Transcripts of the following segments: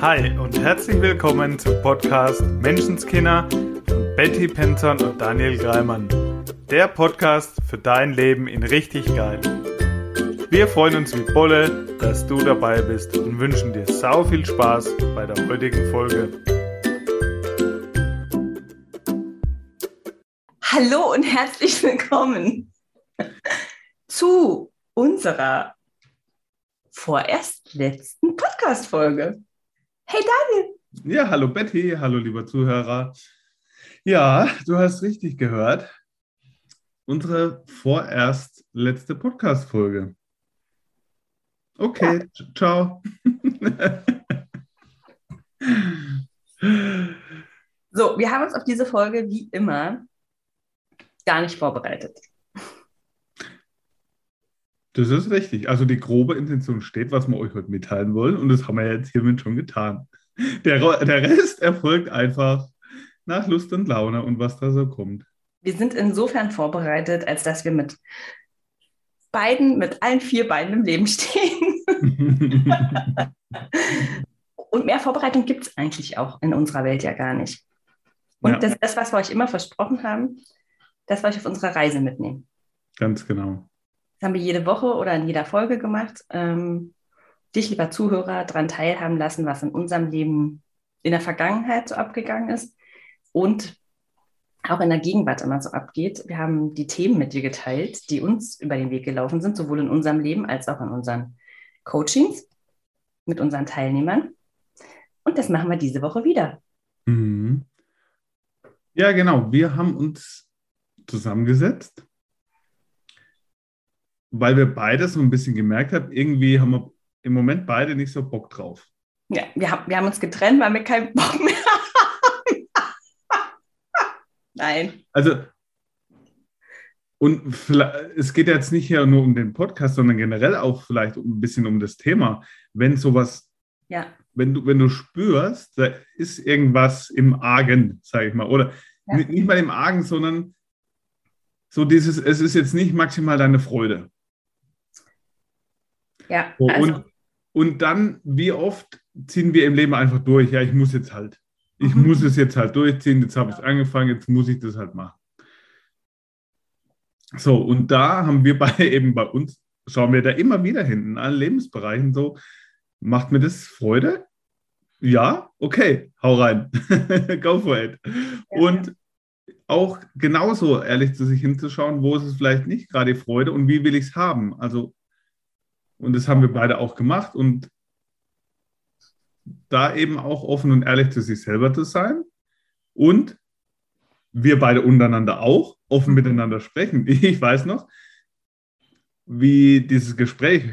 Hi und herzlich willkommen zum Podcast Menschenskinder von Betty Penton und Daniel Greimann. Der Podcast für dein Leben in richtig geil. Wir freuen uns wie Bolle, dass du dabei bist und wünschen dir sau viel Spaß bei der heutigen Folge. Hallo und herzlich willkommen zu unserer vorerst letzten Podcast-Folge. Hey Daniel! Ja, hallo Betty, hallo lieber Zuhörer. Ja, du hast richtig gehört. Unsere vorerst letzte Podcast-Folge. Okay, ja. ciao. so, wir haben uns auf diese Folge wie immer gar nicht vorbereitet. Das ist richtig. Also die grobe Intention steht, was wir euch heute mitteilen wollen. Und das haben wir jetzt hiermit schon getan. Der, der Rest erfolgt einfach nach Lust und Laune und was da so kommt. Wir sind insofern vorbereitet, als dass wir mit beiden, mit allen vier Beinen im Leben stehen. und mehr Vorbereitung gibt es eigentlich auch in unserer Welt ja gar nicht. Und ja. das, das, was wir euch immer versprochen haben, das wir euch auf unserer Reise mitnehmen. Ganz genau. Das haben wir jede Woche oder in jeder Folge gemacht. Ähm, dich, lieber Zuhörer, daran teilhaben lassen, was in unserem Leben in der Vergangenheit so abgegangen ist und auch in der Gegenwart immer so abgeht. Wir haben die Themen mit dir geteilt, die uns über den Weg gelaufen sind, sowohl in unserem Leben als auch in unseren Coachings mit unseren Teilnehmern. Und das machen wir diese Woche wieder. Mhm. Ja, genau. Wir haben uns zusammengesetzt weil wir beide so ein bisschen gemerkt haben, irgendwie haben wir im Moment beide nicht so Bock drauf. Ja, wir haben, wir haben uns getrennt, weil wir keinen Bock mehr haben. Nein. Also, und es geht jetzt nicht hier nur um den Podcast, sondern generell auch vielleicht ein bisschen um das Thema. Wenn sowas, ja. wenn du, wenn du spürst, da ist irgendwas im Argen, sage ich mal, oder ja. nicht mal im Argen, sondern so dieses, es ist jetzt nicht maximal deine Freude. Ja. So, also. und, und dann, wie oft ziehen wir im Leben einfach durch? Ja, ich muss jetzt halt. Ich mhm. muss es jetzt halt durchziehen. Jetzt habe ich es angefangen, jetzt muss ich das halt machen. So, und da haben wir bei eben bei uns, schauen wir da immer wieder hin, in allen Lebensbereichen so, macht mir das Freude? Ja, okay, hau rein. Go for it. Ja, und auch genauso ehrlich zu sich hinzuschauen, wo ist es vielleicht nicht gerade Freude und wie will ich es haben? Also und das haben wir beide auch gemacht. Und da eben auch offen und ehrlich zu sich selber zu sein. Und wir beide untereinander auch offen miteinander sprechen. Ich weiß noch, wie dieses Gespräch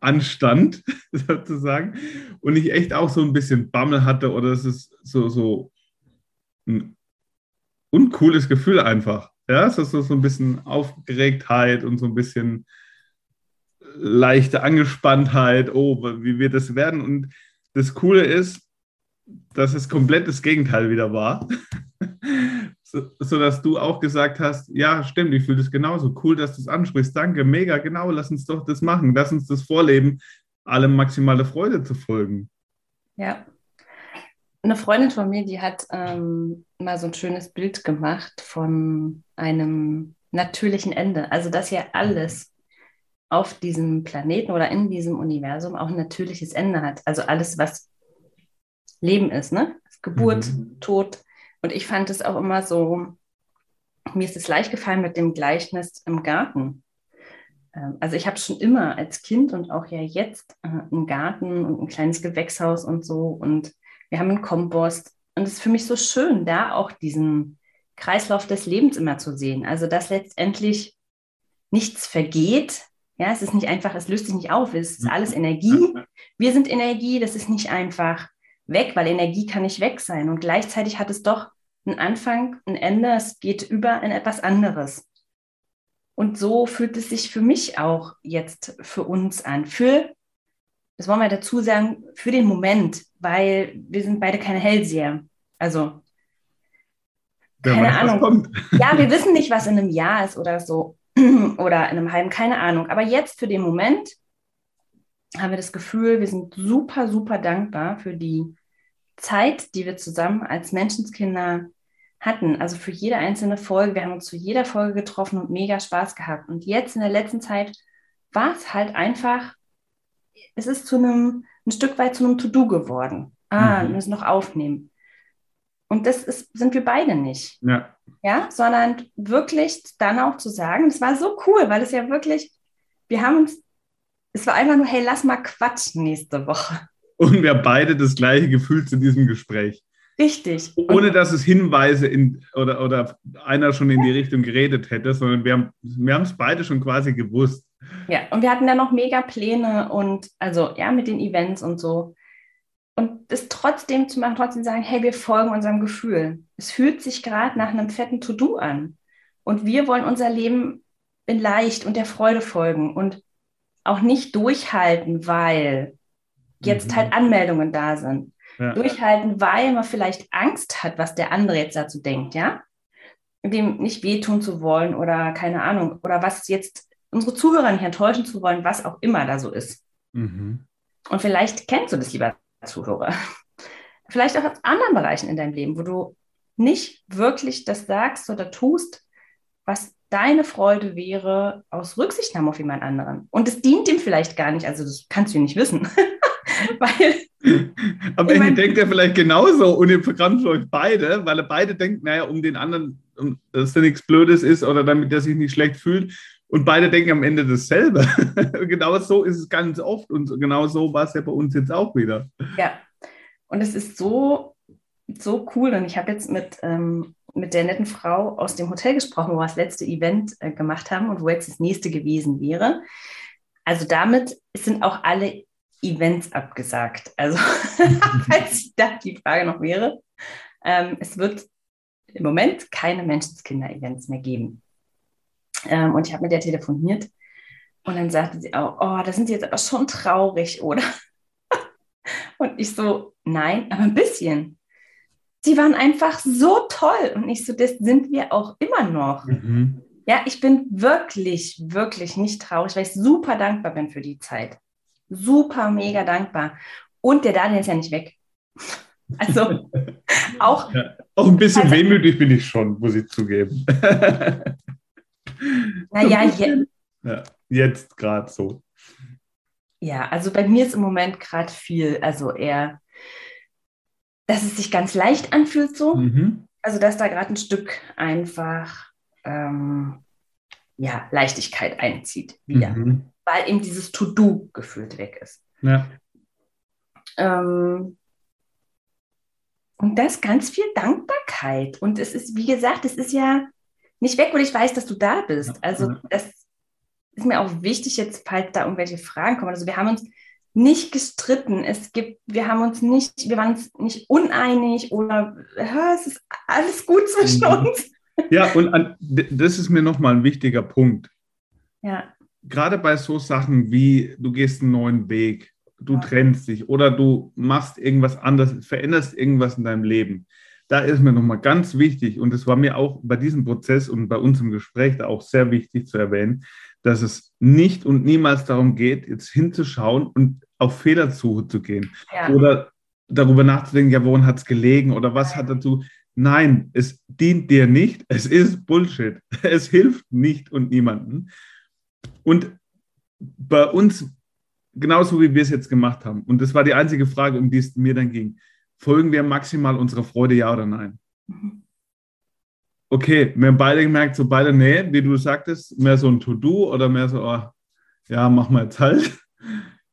anstand, sozusagen, und ich echt auch so ein bisschen Bammel hatte oder es ist so, so ein uncooles Gefühl einfach. Ja, es ist so, so ein bisschen Aufgeregtheit und so ein bisschen leichte Angespanntheit, oh, wie wird es werden? Und das Coole ist, dass es komplett das Gegenteil wieder war. so, sodass du auch gesagt hast, ja, stimmt, ich fühle das genauso. Cool, dass du es ansprichst. Danke, mega, genau, lass uns doch das machen. Lass uns das vorleben, allem maximale Freude zu folgen. Ja. Eine Freundin von mir, die hat ähm, mal so ein schönes Bild gemacht von einem natürlichen Ende. Also, dass ja alles auf diesem Planeten oder in diesem Universum auch ein natürliches Ende hat. Also alles, was Leben ist, ne? Geburt, mhm. Tod. Und ich fand es auch immer so, mir ist es leicht gefallen mit dem Gleichnis im Garten. Ähm, also ich habe schon immer als Kind und auch ja jetzt äh, einen Garten und ein kleines Gewächshaus und so. Und wir haben einen Kompost. Und es ist für mich so schön, da auch diesen Kreislauf des Lebens immer zu sehen. Also dass letztendlich nichts vergeht, ja, es ist nicht einfach, es löst sich nicht auf, es ist alles Energie. Wir sind Energie, das ist nicht einfach weg, weil Energie kann nicht weg sein. Und gleichzeitig hat es doch einen Anfang, ein Ende, es geht über in etwas anderes. Und so fühlt es sich für mich auch jetzt für uns an. Für, das wollen wir dazu sagen, für den Moment, weil wir sind beide keine Hellseher. Also, keine weiß, Ahnung. Ja, wir wissen nicht, was in einem Jahr ist oder so. oder in einem halben, keine Ahnung. Aber jetzt für den Moment haben wir das Gefühl, wir sind super, super dankbar für die Zeit, die wir zusammen als Menschenskinder hatten. Also für jede einzelne Folge. Wir haben uns zu jeder Folge getroffen und mega Spaß gehabt. Und jetzt in der letzten Zeit war es halt einfach, es ist zu einem, ein Stück weit zu einem To-Do geworden. Ah, mhm. wir müssen noch aufnehmen. Und das ist, sind wir beide nicht. Ja. Ja, sondern wirklich dann auch zu sagen, es war so cool, weil es ja wirklich, wir haben uns, es war einfach nur, hey, lass mal quatschen nächste Woche. Und wir haben beide das gleiche Gefühl zu diesem Gespräch. Richtig. Ohne dass es Hinweise in, oder, oder einer schon in die Richtung geredet hätte, sondern wir haben wir es beide schon quasi gewusst. Ja, und wir hatten dann noch mega Pläne und also ja, mit den Events und so. Und es trotzdem zu machen, trotzdem sagen, hey, wir folgen unserem Gefühl. Es fühlt sich gerade nach einem fetten To-Do an. Und wir wollen unser Leben in leicht und der Freude folgen und auch nicht durchhalten, weil jetzt mhm. halt Anmeldungen da sind ja. durchhalten, weil man vielleicht Angst hat, was der andere jetzt dazu denkt, ja? Dem nicht wehtun zu wollen oder keine Ahnung, oder was jetzt unsere Zuhörer nicht enttäuschen zu wollen, was auch immer da so ist. Mhm. Und vielleicht kennst du das, lieber Zuhörer. Vielleicht auch aus anderen Bereichen in deinem Leben, wo du nicht wirklich das sagst oder tust, was deine Freude wäre aus Rücksichtnahme auf jemand anderen. Und es dient ihm vielleicht gar nicht, also das kannst du nicht wissen. Weil am Ende denkt er vielleicht genauso und im Programm euch beide, weil er beide denkt, naja, um den anderen, um, dass da nichts Blödes ist oder damit er sich nicht schlecht fühlt. Und beide denken am Ende dasselbe. genau so ist es ganz oft und genau so war es ja bei uns jetzt auch wieder. Ja, und es ist so, so cool. Und ich habe jetzt mit, ähm, mit der netten Frau aus dem Hotel gesprochen, wo wir das letzte Event äh, gemacht haben und wo jetzt das nächste gewesen wäre. Also damit sind auch alle Events abgesagt. Also, falls da die Frage noch wäre, ähm, es wird im Moment keine Menschenskinder-Events mehr geben. Ähm, und ich habe mit der telefoniert und dann sagte sie auch, oh, da sind sie jetzt aber schon traurig, oder? und ich so, nein, aber ein bisschen. Sie waren einfach so toll. Und ich so, das sind wir auch immer noch. Mhm. Ja, ich bin wirklich, wirklich nicht traurig, weil ich super dankbar bin für die Zeit super mega dankbar. Und der Daniel ist ja nicht weg. Also auch. Ja, auch ein bisschen also, wehmütig bin ich schon, muss ich zugeben. Naja, je ja, jetzt gerade so. Ja, also bei mir ist im Moment gerade viel, also eher, dass es sich ganz leicht anfühlt so. Mhm. Also dass da gerade ein Stück einfach ähm, ja, Leichtigkeit einzieht wieder. Mhm weil eben dieses To-Do gefühlt weg ist. Ja. Ähm, und das ganz viel Dankbarkeit. Und es ist, wie gesagt, es ist ja nicht weg, weil ich weiß, dass du da bist. Also das ist mir auch wichtig jetzt, falls da irgendwelche Fragen kommen. Also wir haben uns nicht gestritten. Es gibt, wir haben uns nicht, wir waren uns nicht uneinig oder ja, es ist alles gut zwischen mhm. uns. Ja, und an, das ist mir nochmal ein wichtiger Punkt. Ja gerade bei so Sachen wie du gehst einen neuen Weg, du ja. trennst dich oder du machst irgendwas anderes, veränderst irgendwas in deinem Leben, da ist mir nochmal ganz wichtig und es war mir auch bei diesem Prozess und bei unserem Gespräch da auch sehr wichtig zu erwähnen, dass es nicht und niemals darum geht, jetzt hinzuschauen und auf Fehlersuche zu gehen ja. oder darüber nachzudenken, ja, woran hat es gelegen oder was hat dazu. Nein, es dient dir nicht. Es ist Bullshit. Es hilft nicht und niemanden. Und bei uns, genauso wie wir es jetzt gemacht haben, und das war die einzige Frage, um die es mir dann ging, folgen wir maximal unserer Freude, ja oder nein? Mhm. Okay, wir haben beide gemerkt, so beide, nee, wie du sagtest, mehr so ein To-Do oder mehr so, oh, ja, mach mal jetzt halt.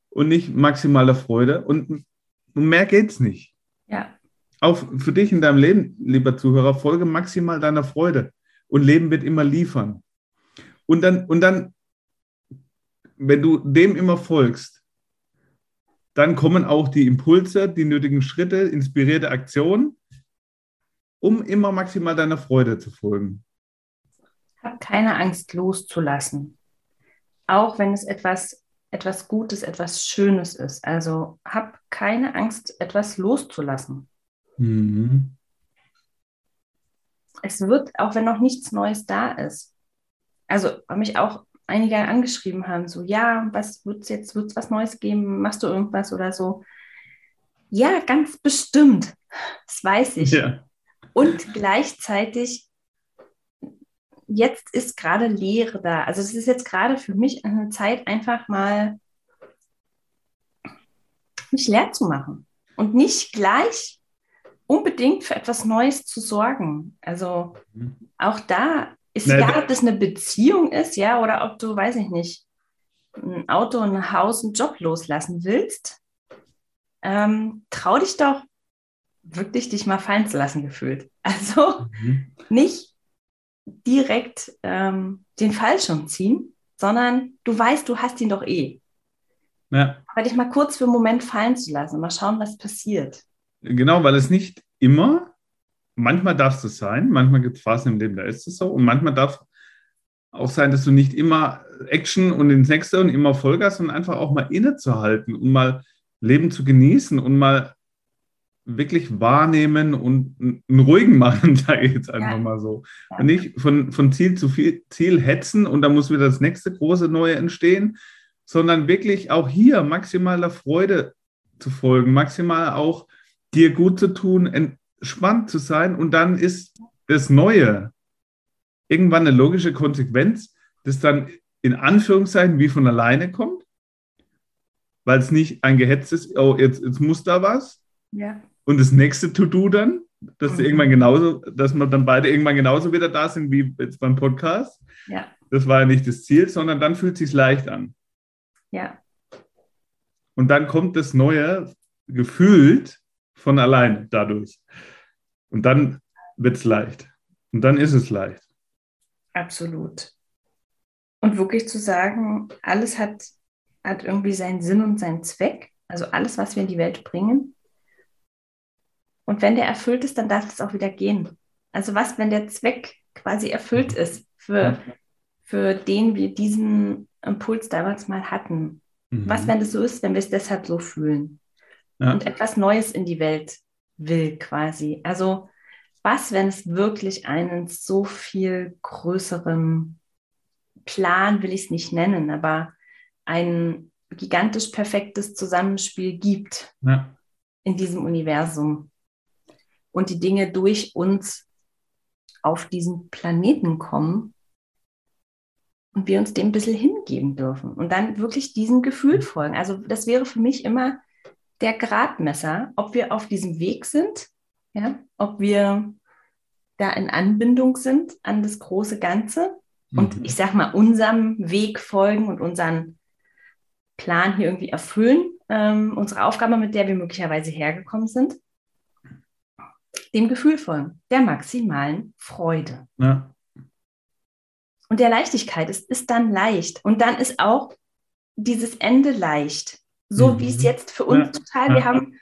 Und nicht maximale Freude. Und mehr geht's nicht. Ja. Auch für dich in deinem Leben, lieber Zuhörer, folge maximal deiner Freude. Und Leben wird immer liefern. Und dann, und dann wenn du dem immer folgst, dann kommen auch die Impulse, die nötigen Schritte, inspirierte Aktionen, um immer maximal deiner Freude zu folgen. Hab keine Angst loszulassen. Auch wenn es etwas, etwas Gutes, etwas Schönes ist. Also hab keine Angst, etwas loszulassen. Mhm. Es wird, auch wenn noch nichts Neues da ist. Also mich auch einige angeschrieben haben, so, ja, was wird es jetzt, wird es was Neues geben, machst du irgendwas oder so. Ja, ganz bestimmt, das weiß ich. Ja. Und gleichzeitig, jetzt ist gerade Lehre da. Also es ist jetzt gerade für mich eine Zeit, einfach mal mich leer zu machen und nicht gleich unbedingt für etwas Neues zu sorgen. Also mhm. auch da ist nee, egal, ob das eine Beziehung ist, ja, oder ob du, weiß ich nicht, ein Auto, ein Haus, einen Job loslassen willst. Ähm, trau dich doch wirklich, dich mal fallen zu lassen, gefühlt. Also mhm. nicht direkt ähm, den Fallschirm ziehen, sondern du weißt, du hast ihn doch eh. Ja. Aber dich mal kurz für einen Moment fallen zu lassen, mal schauen, was passiert. Genau, weil es nicht immer, manchmal darf es sein, manchmal gibt es Phasen im Leben, da ist es so, und manchmal darf auch sein, dass du nicht immer Action und ins nächste und immer Vollgas, sondern einfach auch mal innezuhalten und mal Leben zu genießen und mal wirklich wahrnehmen und einen ruhigen machen, sage ich jetzt einfach ja. mal so. Ja. Nicht von, von Ziel zu viel, Ziel hetzen und dann muss wieder das nächste große Neue entstehen, sondern wirklich auch hier maximaler Freude zu folgen, maximal auch dir gut zu tun, entspannt zu sein und dann ist das Neue irgendwann eine logische Konsequenz, das dann in Anführungszeichen wie von alleine kommt, weil es nicht ein gehetztes, oh, jetzt, jetzt muss da was. Ja. Und das nächste To-Do dann, dass mhm. irgendwann genauso, dass wir dann beide irgendwann genauso wieder da sind wie jetzt beim Podcast. Ja. Das war ja nicht das Ziel, sondern dann fühlt es sich leicht an. Ja. Und dann kommt das Neue gefühlt von alleine dadurch. Und dann wird es leicht. Und dann ist es leicht. Absolut. Und wirklich zu sagen, alles hat, hat irgendwie seinen Sinn und seinen Zweck. Also alles, was wir in die Welt bringen. Und wenn der erfüllt ist, dann darf es auch wieder gehen. Also was, wenn der Zweck quasi erfüllt ist, für, für den wir diesen Impuls damals mal hatten. Mhm. Was, wenn das so ist, wenn wir es deshalb so fühlen? Ja. und etwas Neues in die Welt will quasi. Also was, wenn es wirklich einen so viel größeren Plan, will ich es nicht nennen, aber ein gigantisch perfektes Zusammenspiel gibt ja. in diesem Universum und die Dinge durch uns auf diesen Planeten kommen und wir uns dem ein bisschen hingeben dürfen und dann wirklich diesem Gefühl folgen. Also das wäre für mich immer der Gradmesser, ob wir auf diesem Weg sind, ja, ob wir da in Anbindung sind an das große Ganze und mhm. ich sag mal unserem Weg folgen und unseren Plan hier irgendwie erfüllen, ähm, unsere Aufgabe, mit der wir möglicherweise hergekommen sind, dem Gefühl folgen, der maximalen Freude. Ja. Und der Leichtigkeit, es ist dann leicht. Und dann ist auch dieses Ende leicht. So mhm. wie es jetzt für uns ja. total, wir haben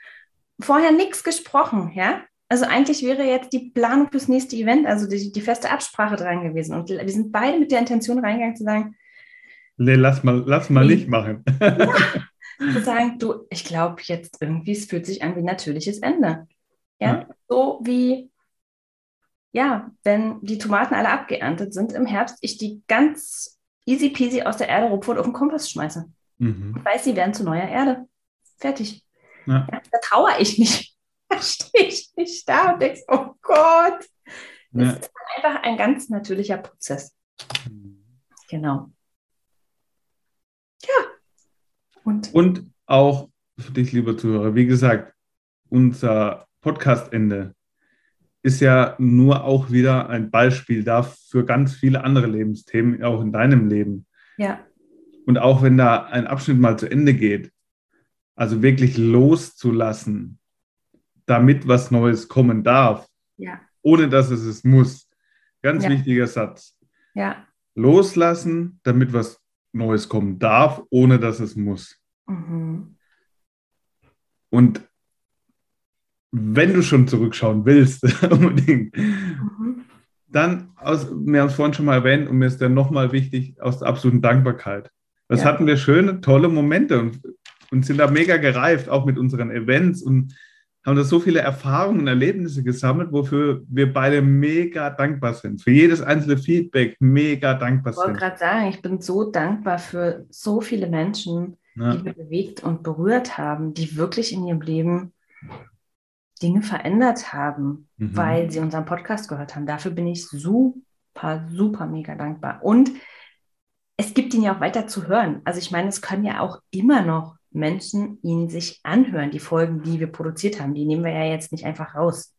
vorher nichts gesprochen, ja. Also eigentlich wäre jetzt die Planung fürs nächste Event, also die, die feste Absprache dran gewesen. Und wir sind beide mit der Intention reingegangen zu sagen, nee, lass mal, lass mal nicht machen. Ja. zu sagen, du, ich glaube jetzt irgendwie, es fühlt sich an wie ein natürliches Ende. Ja? ja. So wie, ja, wenn die Tomaten alle abgeerntet sind im Herbst, ich die ganz easy peasy aus der Erde rupfe und auf den Kompass schmeiße. Mhm. Ich weiß, sie werden zu neuer Erde. Fertig. Ja. Ja, da trauere ich nicht. Da stehe ich nicht da und denke, oh Gott. Das ja. ist einfach ein ganz natürlicher Prozess. Mhm. Genau. Ja. Und, und auch für dich, lieber Zuhörer, wie gesagt, unser Podcastende ist ja nur auch wieder ein Beispiel dafür für ganz viele andere Lebensthemen, auch in deinem Leben. Ja. Und auch wenn da ein Abschnitt mal zu Ende geht, also wirklich loszulassen, damit was Neues kommen darf, ja. ohne dass es es muss. Ganz ja. wichtiger Satz. Ja. Loslassen, damit was Neues kommen darf, ohne dass es muss. Mhm. Und wenn du schon zurückschauen willst, unbedingt, mhm. dann, aus, wir haben es vorhin schon mal erwähnt und mir ist dann nochmal wichtig, aus der absoluten Dankbarkeit. Das ja. hatten wir schöne, tolle Momente und, und sind da mega gereift, auch mit unseren Events und haben da so viele Erfahrungen und Erlebnisse gesammelt, wofür wir beide mega dankbar sind. Für jedes einzelne Feedback mega dankbar Ich wollte sind. gerade sagen, ich bin so dankbar für so viele Menschen, Ja. die wir bewegt und berührt haben, die wirklich in ihrem Leben Dinge verändert haben, Mhm. weil sie unseren Podcast gehört haben. Dafür bin ich super, super mega dankbar. Und es gibt ihn ja auch weiter zu hören. Also ich meine, es können ja auch immer noch Menschen ihn sich anhören, die Folgen, die wir produziert haben. Die nehmen wir ja jetzt nicht einfach raus.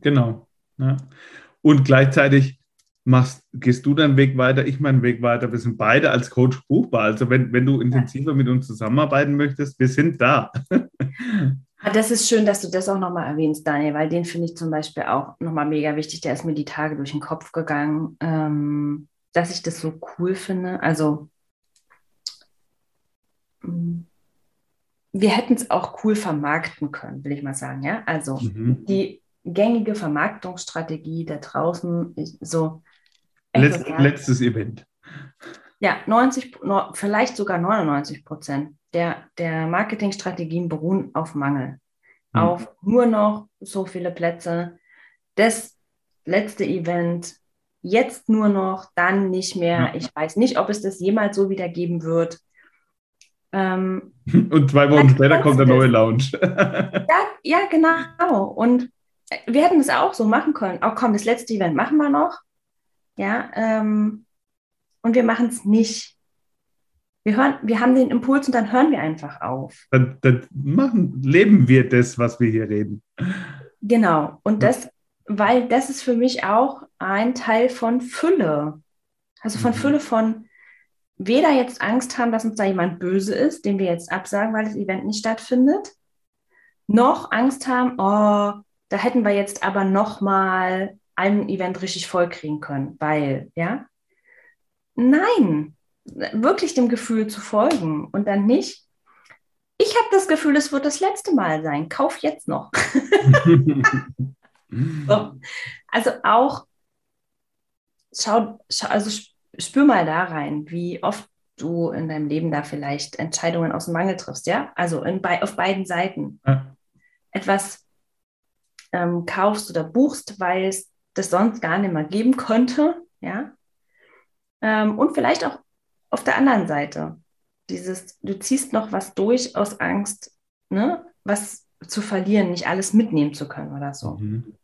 Genau. Ja. Und gleichzeitig machst, gehst du deinen Weg weiter, ich meinen Weg weiter. Wir sind beide als Coach buchbar. Also wenn, wenn du intensiver mit uns zusammenarbeiten möchtest, wir sind da. Ah, Das ist schön, dass du das auch nochmal erwähnst, Daniel, weil den finde ich zum Beispiel auch nochmal mega wichtig. Der ist mir die Tage durch den Kopf gegangen, ähm, dass ich das so cool finde. Also, mh, wir hätten es auch cool vermarkten können, will ich mal sagen. Ja, also Mhm. die gängige Vermarktungsstrategie da draußen, so. Letz, sagen, letztes Event. ja, 90, no- vielleicht sogar 99 Prozent der, der Marketingstrategien beruhen auf Mangel. Mhm. Auf nur noch so viele Plätze. Das letzte Event, jetzt nur noch, dann nicht mehr. Ja. Ich weiß nicht, ob es das jemals so wieder geben wird. Ähm, Und zwei Wochen später kommt der neue. Lounge. ja, ja, genau. Und wir hätten es auch so machen können. Auch komm, das letzte Event machen wir noch. Ja, ähm, und wir machen es nicht. Wir, hören, wir haben den Impuls und dann hören wir einfach auf. dann, dann machen, leben wir das, was wir hier reden. Genau. Und das, weil das ist für mich auch ein Teil von Fülle. Also von Mhm. Fülle von weder jetzt Angst haben, dass uns da jemand böse ist, den wir jetzt absagen, weil das Event nicht stattfindet, noch Angst haben, oh, da hätten wir jetzt aber noch mal ein Event richtig voll kriegen können, weil, ja? Nein, wirklich dem Gefühl zu folgen und dann nicht. Ich habe das Gefühl, es wird das letzte Mal sein. Kauf jetzt noch. So. Also auch, schau, schau, also sp- spür mal da rein, wie oft du in deinem Leben da vielleicht Entscheidungen aus dem Mangel triffst, ja? Also in, bei, auf beiden Seiten. Ja. Etwas ähm, kaufst oder buchst, weil es das sonst gar nicht mehr geben könnte, ja? Ähm, und vielleicht auch auf der anderen Seite. Dieses, du ziehst noch was durch aus Angst, ne? Was zu verlieren, nicht alles mitnehmen zu können oder so. Mhm.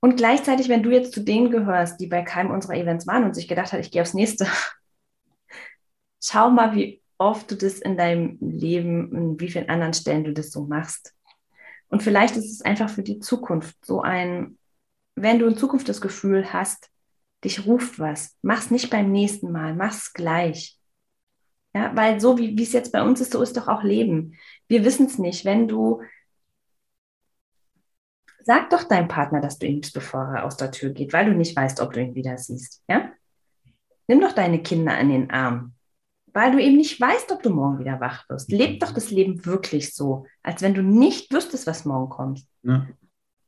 Und gleichzeitig, wenn du jetzt zu denen gehörst, die bei keinem unserer Events waren und sich gedacht hat, ich gehe aufs nächste, schau mal, wie oft du das in deinem Leben, in wie vielen anderen Stellen du das so machst. Und vielleicht ist es einfach für die Zukunft so ein, wenn du in Zukunft das Gefühl hast, dich ruft was, mach's nicht beim nächsten Mal, mach's gleich. Ja, weil so wie wie es jetzt bei uns ist, so ist doch auch Leben. Wir wissen es nicht. Wenn du Sag doch deinem Partner, dass du ihn liebst, bevor er aus der Tür geht, weil du nicht weißt, ob du ihn wieder siehst. Ja? Nimm doch deine Kinder an den Arm, weil du eben nicht weißt, ob du morgen wieder wach wirst. Leb doch das Leben wirklich so, als wenn du nicht wüsstest, was morgen kommt. Ja.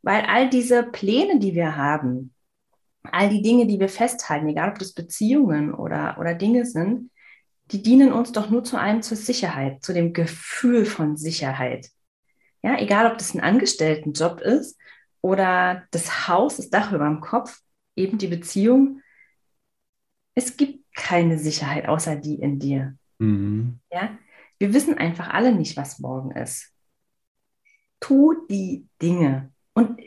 Weil all diese Pläne, die wir haben, all die Dinge, die wir festhalten, egal ob das Beziehungen oder, oder Dinge sind, die dienen uns doch nur zu einem zur Sicherheit, zu dem Gefühl von Sicherheit. Ja, egal ob das ein Angestelltenjob ist oder das Haus, das Dach über dem Kopf, eben die Beziehung. Es gibt keine Sicherheit außer die in dir. Mhm. Ja, wir wissen einfach alle nicht, was morgen ist. Tu die Dinge. Und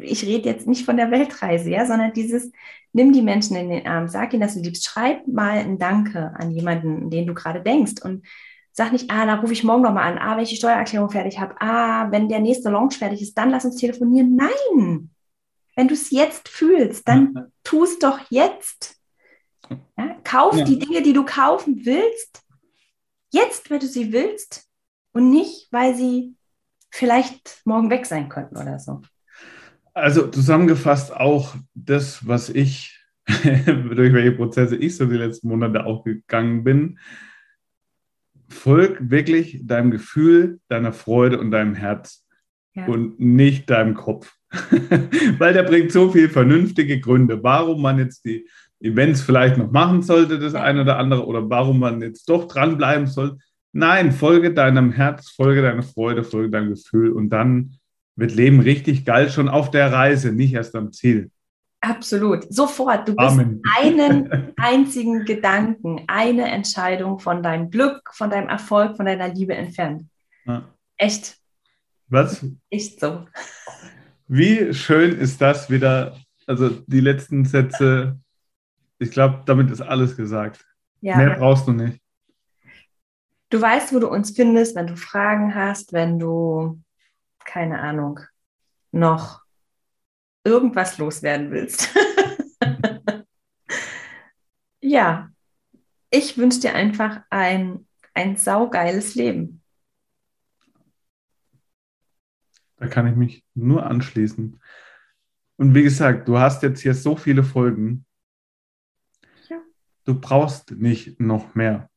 ich rede jetzt nicht von der Weltreise, ja, sondern dieses, nimm die Menschen in den Arm, sag ihnen, dass du liebst, schreib mal ein Danke an jemanden, an den du gerade denkst und sag nicht, ah, da rufe ich morgen nochmal an, ah, wenn ich die Steuererklärung fertig habe, ah, wenn der nächste Launch fertig ist, dann lass uns telefonieren. Nein! Wenn du es jetzt fühlst, dann tu es doch jetzt. Ja? Kauf Ja. die Dinge, die du kaufen willst, jetzt, wenn du sie willst und nicht, weil sie vielleicht morgen weg sein könnten oder so. Also zusammengefasst auch das, was ich, durch welche Prozesse ich so die letzten Monate auch gegangen bin. Folg wirklich deinem Gefühl, deiner Freude und deinem Herz Ja. und nicht deinem Kopf. Weil der bringt so viel vernünftige Gründe, warum man jetzt die Events vielleicht noch machen sollte, das eine oder andere, oder warum man jetzt doch dranbleiben soll. Nein, folge deinem Herz, folge deiner Freude, folge deinem Gefühl und dann wird Leben richtig geil, schon auf der Reise, nicht erst am Ziel. Absolut. Sofort. Du bist Amen. einen einzigen Gedanken, eine Entscheidung von deinem Glück, von deinem Erfolg, von deiner Liebe entfernt. Ja. Echt, Was? echt so. Wie schön ist das wieder? Also die letzten Sätze, ich glaube, damit ist alles gesagt. Ja. Mehr brauchst du nicht. Du weißt, wo du uns findest, wenn du Fragen hast, wenn du, keine Ahnung, noch irgendwas loswerden willst. ja, ich wünsche dir einfach ein, ein saugeiles Leben. Da kann ich mich nur anschließen. Und wie gesagt, du hast jetzt hier so viele Folgen. Ja. Du brauchst nicht noch mehr.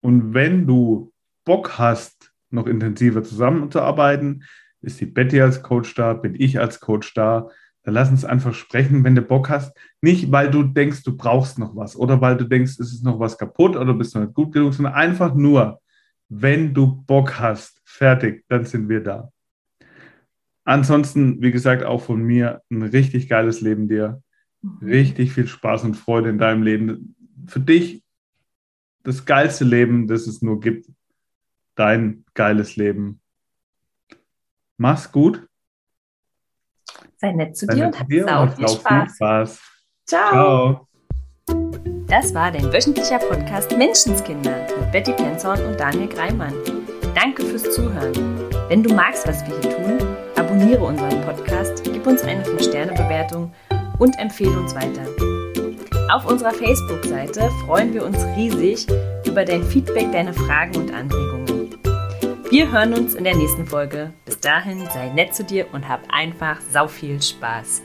Und wenn du Bock hast, noch intensiver zusammenzuarbeiten, ist die Betty als Coach da, bin ich als Coach da. Dann lass uns einfach sprechen, wenn du Bock hast. Nicht, weil du denkst, du brauchst noch was oder weil du denkst, es ist noch was kaputt oder bist noch nicht gut genug, sondern einfach nur, wenn du Bock hast, fertig, dann sind wir da. Ansonsten, wie gesagt, auch von mir ein richtig geiles Leben dir. Richtig viel Spaß und Freude in deinem Leben. Für dich das geilste Leben, das es nur gibt. Dein geiles Leben. Mach's gut. Sei nett zu Sei dir und hab sau viel Spaß. Spaß. Ciao. Ciao. Das war dein wöchentlicher Podcast Menschenskinder mit Betty Penzorn und Daniel Greimann. Danke fürs Zuhören. Wenn du magst, was wir hier tun, abonniere unseren Podcast, gib uns eine 5-Sterne-Bewertung und empfehle uns weiter. Auf unserer Facebook-Seite freuen wir uns riesig über dein Feedback, deine Fragen und Anregungen. Wir hören uns in der nächsten Folge. Bis dahin sei nett zu dir und hab einfach sau viel Spaß.